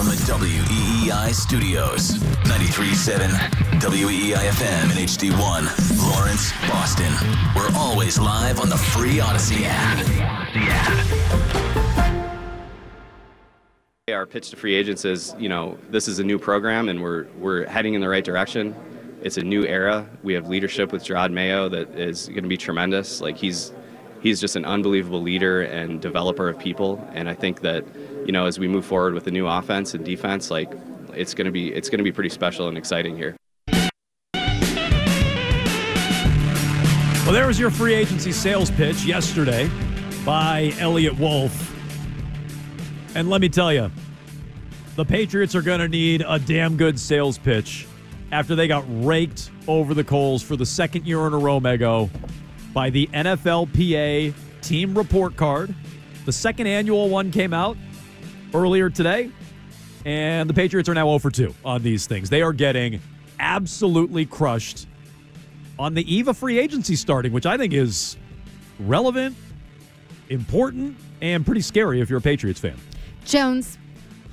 from the WEEI studios. 93.7 WEEI FM and HD1, Lawrence, Boston. We're always live on the free Audacy app. Our pitch to free agents is, you know, this is a new program and we're, we're heading in the right direction. It's a new era. We have leadership with Jerod Mayo that is going to be tremendous. Like he's he's just an unbelievable leader and developer of people. And I think that, you know, as we move forward with the new offense and defense, like it's going to be it's going to be pretty special and exciting here. Well, there was your free agency sales pitch yesterday by Eliot Wolf. And let me tell you, the Patriots are going to need a damn good sales pitch after they got raked over the coals for the second year in a row, Mego, by the NFLPA team report card. The second annual one came out earlier today, and the Patriots are now 0 for 2 on these things. They are getting absolutely crushed on the eve of free agency starting, which I think is relevant, important, and pretty scary if you're a Patriots fan. Jones,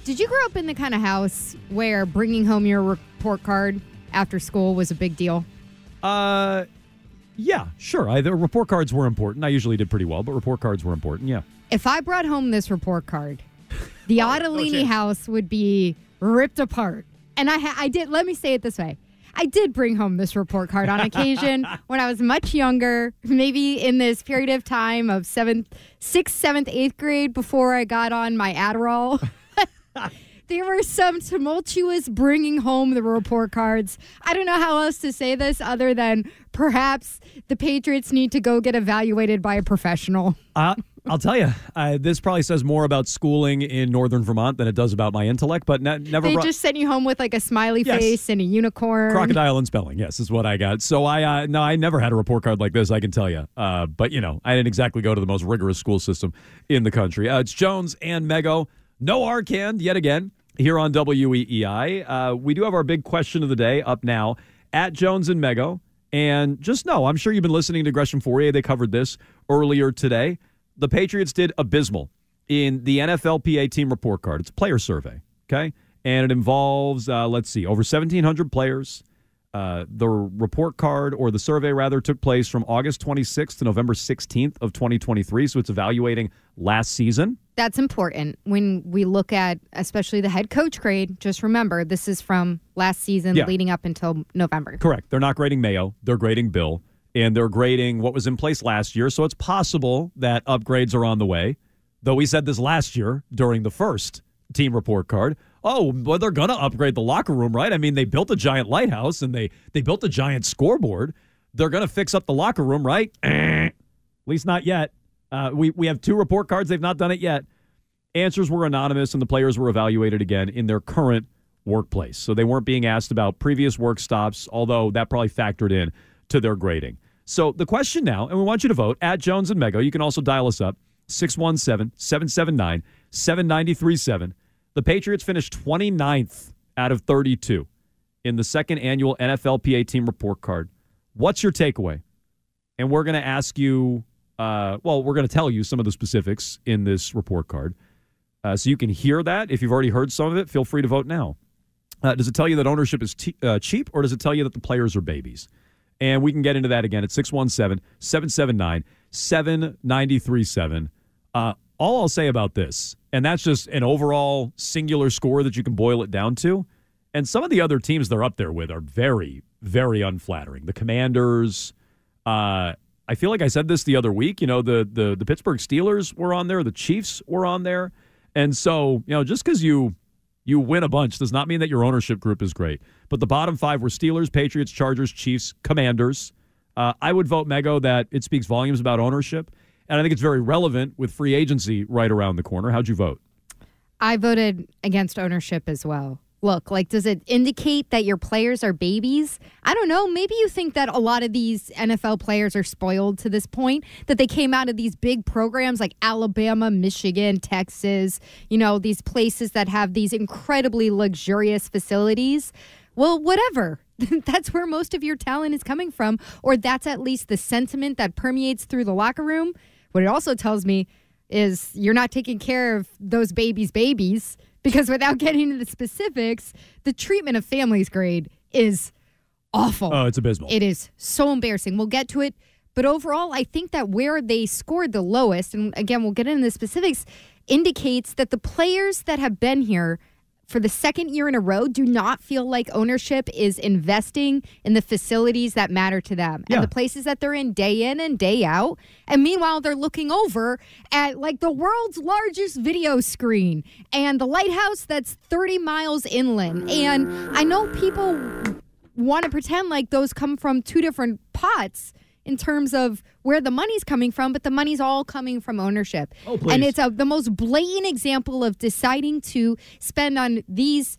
did you grow up in the kind of house where bringing home your report card after school was a big deal? Uh, yeah, sure. I, the report cards were important. I usually did pretty well, but report cards were important. Yeah. If I brought home this report card, the Oh, Ottolini chance. house would be ripped apart. And I, ha- I did. Let me say it this way: I did bring home this report card on occasion when I was much younger, maybe in this period of time of seventh, sixth, seventh, eighth grade before I got on my Adderall. There were some tumultuous bringing home the report cards. I don't know how else to say this other than perhaps the Patriots need to go get evaluated by a professional. Uh, I'll tell you, uh, this probably says more about schooling in northern Vermont than it does about my intellect, but ne- never They brought- just sent you home with like a smiley Yes. face and a unicorn. crocodile and spelling. Yes, is what I got. So I uh, no, I never had a report card like this. I can tell you. Uh, but you know, I didn't exactly go to the most rigorous school system in the country. Uh, it's Jones and Mego. No Arcand yet again here on WEEI. Uh, we do have our big question of the day up now at Jones and Mego. And just know, I'm sure you've been listening to Gresh and Fauria. They covered this earlier today. The Patriots did abysmal in the NFLPA team report card. It's a player survey, okay? And it involves, uh, let's see, over 1,700 players. Uh, the report card or the survey rather took place from August 26th to November 16th of 2023. So it's evaluating last season. That's important when we look at especially the head coach grade. Just remember, this is from last season Yeah. leading up until November. Correct. They're not grading Mayo. They're grading Bill, and they're grading what was in place last year. So it's possible that upgrades are on the way. Though we said this last year during the first team report card. Oh, well, they're going to upgrade the locker room, right? I mean, they built a giant lighthouse and they they built a giant scoreboard. They're going to fix up the locker room, right? At least not yet. Uh, we we have two report cards. They've not done it yet. Answers were anonymous, and the players were evaluated again in their current workplace. So they weren't being asked about previous work stops, although that probably factored in to their grading. So the question now, and we want you to vote at Jones and Mego. You can also dial us up 617 779 7937. The Patriots finished 29th out of 32 in the second annual NFLPA team report card. What's your takeaway? And we're going to ask you, uh, well, we're going to tell you some of the specifics in this report card. Uh, so you can hear that. If you've already heard some of it, feel free to vote now. Uh, does it tell you that ownership is te- uh, cheap, or does it tell you that the players are babies? And we can get into that again at 617 779 7937. Uh, All I'll say about this, and that's just an overall singular score that you can boil it down to. And some of the other teams they're up there with are very, very unflattering. The Commanders, uh, I feel like I said this the other week. You know, the the the Pittsburgh Steelers were on there, the Chiefs were on there, and so you know, just because you you win a bunch does not mean that your ownership group is great. But the bottom five were Steelers, Patriots, Chargers, Chiefs, Commanders. Uh, I would vote Mego that it speaks volumes about ownership, and I think it's very relevant with free agency right around the corner. How'd you vote? I voted against ownership as well. Look, like, does it indicate that your players are babies? I don't know. Maybe you think that a lot of these NFL players are spoiled to this point, that they came out of these big programs like Alabama, Michigan, Texas, you know, these places that have these incredibly luxurious facilities. Well, whatever. that's where most of your talent is coming from, or that's at least the sentiment that permeates through the locker room. What it also tells me is you're not taking care of those babies' babies because without getting into the specifics, the treatment of families grade is awful. Oh, it's abysmal. It is so embarrassing. We'll get to it. But overall, I think that where they scored the lowest, and again, we'll get into the specifics, indicates that the players that have been here for the second year in a row do not feel like ownership is investing in the facilities that matter to them Yeah. and the places that they're in day in and day out. And meanwhile, they're looking over at like the world's largest video screen and the lighthouse that's 30 miles inland. And I know people want to pretend like those come from two different pots in terms of where the money's coming from, but the money's all coming from ownership. Oh, please. And it's a, the most blatant example of deciding to spend on these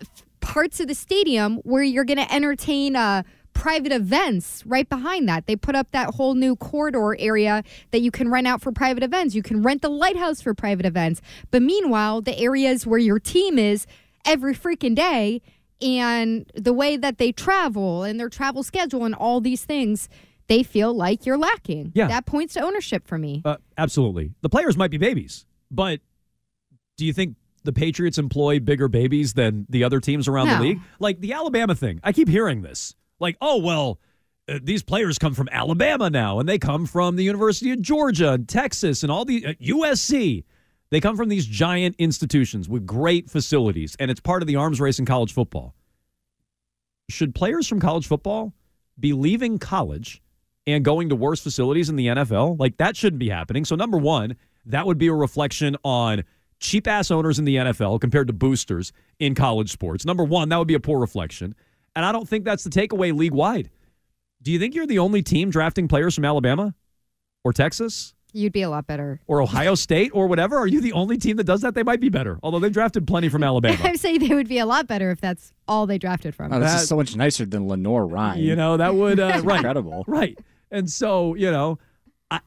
f- parts of the stadium where you're going to entertain uh, private events right behind that. They put up that whole new corridor area that you can rent out for private events. You can rent the lighthouse for private events. But meanwhile, the areas where your team is every freaking day and the way that they travel and their travel schedule and all these things, they feel like you're lacking. Yeah. That points to ownership for me. Uh, absolutely. The players might be babies, but do you think the Patriots employ bigger babies than the other teams around No. the league? Like the Alabama thing. I keep hearing this. Like, oh, well, uh, these players come from Alabama now, and they come from the University of Georgia and Texas and all the uh, USC. They come from these giant institutions with great facilities, and it's part of the arms race in college football. Should players from college football be leaving college and going to worse facilities in the NFL? Like, that shouldn't be happening. So, number one, that would be a reflection on cheap ass owners in the NFL compared to boosters in college sports. Number one, that would be a poor reflection. And I don't think that's the takeaway league wide. Do you think you're the only team drafting players from Alabama or Texas You'd be a lot better. or Ohio State or whatever? Are you the only team that does that? They might be better, although they've drafted plenty from Alabama. I say they would be a lot better if that's all they drafted from. Oh, this That- is so much nicer than Lenore Ryan. You know, that would, uh, right. incredible. Right. And so, you know, I,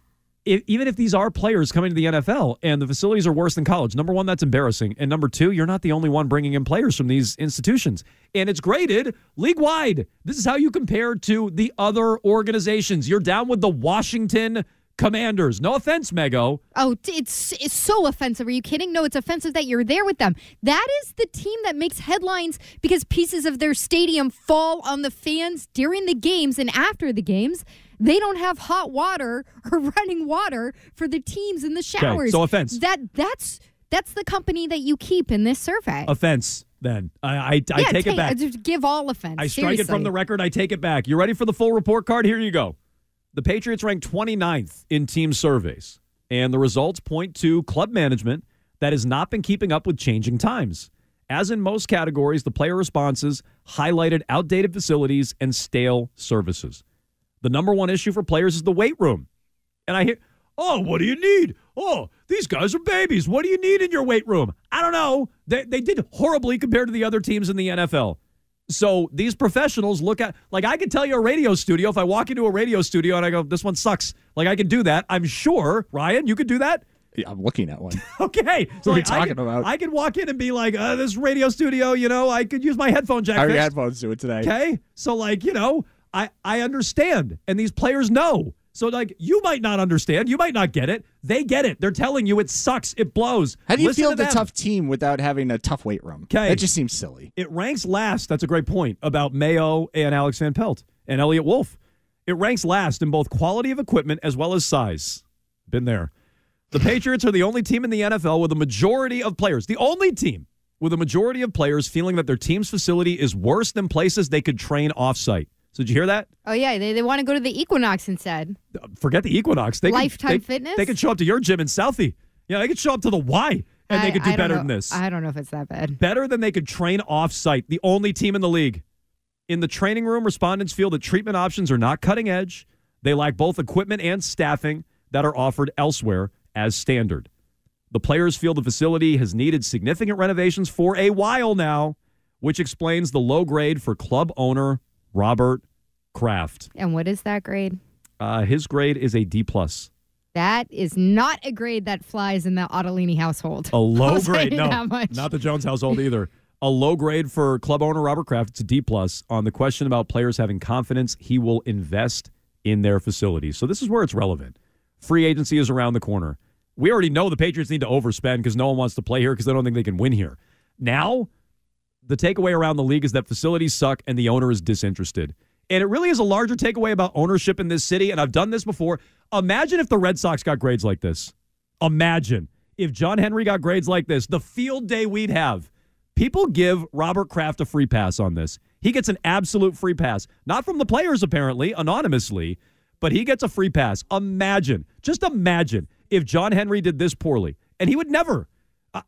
if, even if these are players coming to the NFL and the facilities are worse than college, number one, that's embarrassing. And number two, you're not the only one bringing in players from these institutions. And it's graded league wide. This is how you compare to the other organizations. You're down with the Washington Commanders. No offense, Mego. Oh, it's it's so offensive. Are you kidding? No, it's offensive that you're there with them. That is the team that makes headlines because pieces of their stadium fall on the fans during the games and after the games. They don't have hot water or running water for the teams in the showers. so offense. That that's that's the company that you keep in this survey. Offense, then. I, I, I yeah, take it back. Give all offense. I strike it from the record. I take it back. You ready for the full report card? Here you go. The Patriots ranked 29th in team surveys, and the results point to club management that has not been keeping up with changing times. As in most categories, the player responses highlighted outdated facilities and stale services. The number one issue for players is the weight room. And I hear, oh, what do you need? Oh, these guys are babies. What do you need in your weight room? I don't know. They, they did horribly compared to the other teams in the NFL. So these professionals look at, like, I could tell you a radio studio if I walk into a radio studio and I go, this one sucks. Like, I can do that. I'm sure, Ryan, you could do that. Yeah, I'm looking at one. Okay. So What are you like, I talking could- about? I could walk in and be like, uh, this radio studio, you know, I could use my headphone jack. How are your fixed. headphones doing today? Okay. So like, you know, I I understand and these players know. So like you might not understand, you might not get it. They get it. They're telling you it sucks, it blows. How do you Listen feel the them. tough team without having a tough weight room? 'Kay. That just seems silly. It ranks last. That's a great point about Mayo and Alex Van Pelt and Eliot Wolf. It ranks last in both quality of equipment as well as size. Been there. The Patriots are the only team in the NFL with a majority of players, the only team with a majority of players feeling that their team's facility is worse than places they could train offsite. So did you hear that? Oh yeah, they, they want to go to the Equinox instead. Forget the Equinox. They Lifetime they- Fitness? They could show up to your gym in Southie. Yeah, they could show up to the Y and they could do better know- than this. I don't know if it's that bad. better than they could train off site. The only team in the league. In the training room, respondents feel that treatment options are not cutting edge. They lack both equipment and staffing that are offered elsewhere as standard. The players feel the facility has needed significant renovations for a while now, which explains the low grade for club owner Robert Kraft. And what is that grade? Uh, his grade is a D plus. That is not a grade that flies in the Ottolini household. A low grade, no, not the Jones household either. A low grade for club owner Robert Kraft. It's a D plus on the question about players having confidence he will invest in their facilities. So this is where it's relevant. Free agency is around the corner. we already know the Patriots need to overspend because no one wants to play here because they don't think they can win here. Now, the takeaway around the league is that facilities suck and the owner is disinterested. And it really is a larger takeaway about ownership in this city. And I've done this before. Imagine if the Red Sox got grades like this. Imagine if John Henry got grades like this, the field day we'd have. People give Robert Kraft a free pass on this. He gets an absolute free pass. Not from the players, apparently, anonymously, but he gets a free pass. Imagine, just imagine if John Henry did this poorly. And he would never.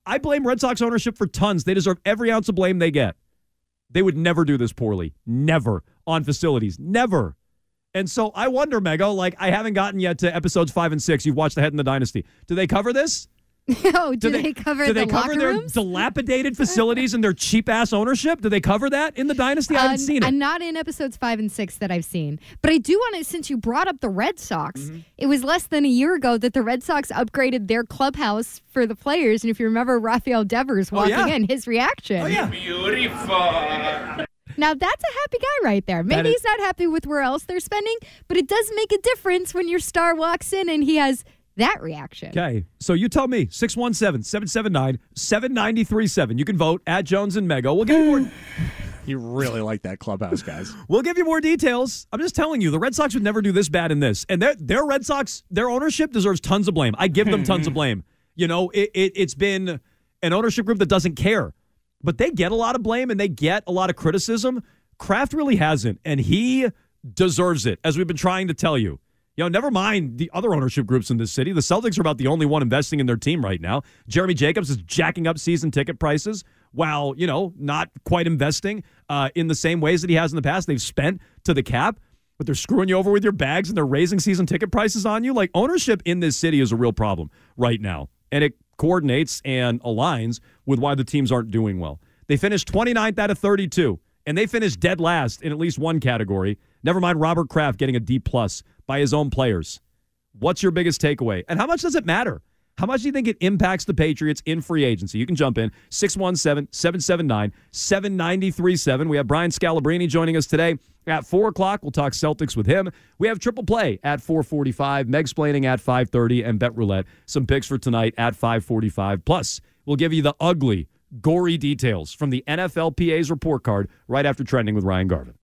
I- blame Red Sox ownership for tons. They deserve every ounce of blame they get. They would never do this poorly. Never on facilities. Never. And so I wonder, Mego, like I haven't gotten yet to episodes five and six. You've watched The Head in the Dynasty. Do they cover this? oh, do, they, cover do the they cover locker their rooms? dilapidated facilities and their cheap ass ownership? Do they cover that in the dynasty? I haven't Uh, seen it. And not in episodes five and six that I've seen. But I do want to, since you brought up the Red Sox, Mm-hmm. it was less than a year ago that the Red Sox upgraded their clubhouse for the players. And if you remember Rafael Devers walking Oh, yeah. in, his reaction. oh yeah. beautiful. Now that's a happy guy right there. Maybe is- he's not happy with where else they're spending, but it does make a difference when your star walks in and he has that reaction. Okay. So you tell me 617 779 7937. You can vote at Jones and Mego. We'll give you more You really like that clubhouse, guys. We'll give you more details. I'm just telling you, the Red Sox would never do this bad in this. And their their Red Sox, their ownership deserves tons of blame. I give them tons of blame. You know, it, it it's been an ownership group that doesn't care. But they get a lot of blame and they get a lot of criticism. Kraft really hasn't, and he deserves it, as we've been trying to tell you. You know, never mind the other ownership groups in this city. The Celtics are about the only one investing in their team right now. Jeremy Jacobs is jacking up season ticket prices while, you know, not quite investing uh, in the same ways that he has in the past. They've spent to the cap, but they're screwing you over with your bags and they're raising season ticket prices on you. Like, ownership in this city is a real problem right now. And it coordinates and aligns with why the teams aren't doing well. They finished 29th out of 32 and they finished dead last in at least one category. Never mind Robert Kraft getting a D plus by his own players. What's your biggest takeaway? And how much does it matter? How much do you think it impacts the Patriots in free agency? You can jump in 617 779 7937. We have Brian Scalabrine joining us today at 4 o'clock. We'll talk Celtics with him. We have Triple Play at 445, Meg Splaining at 530, and Bet Roulette. Some picks for tonight at 545. Plus, we'll give you the ugly, gory details from the NFLPA's report card right after trending with Ryan Garvin.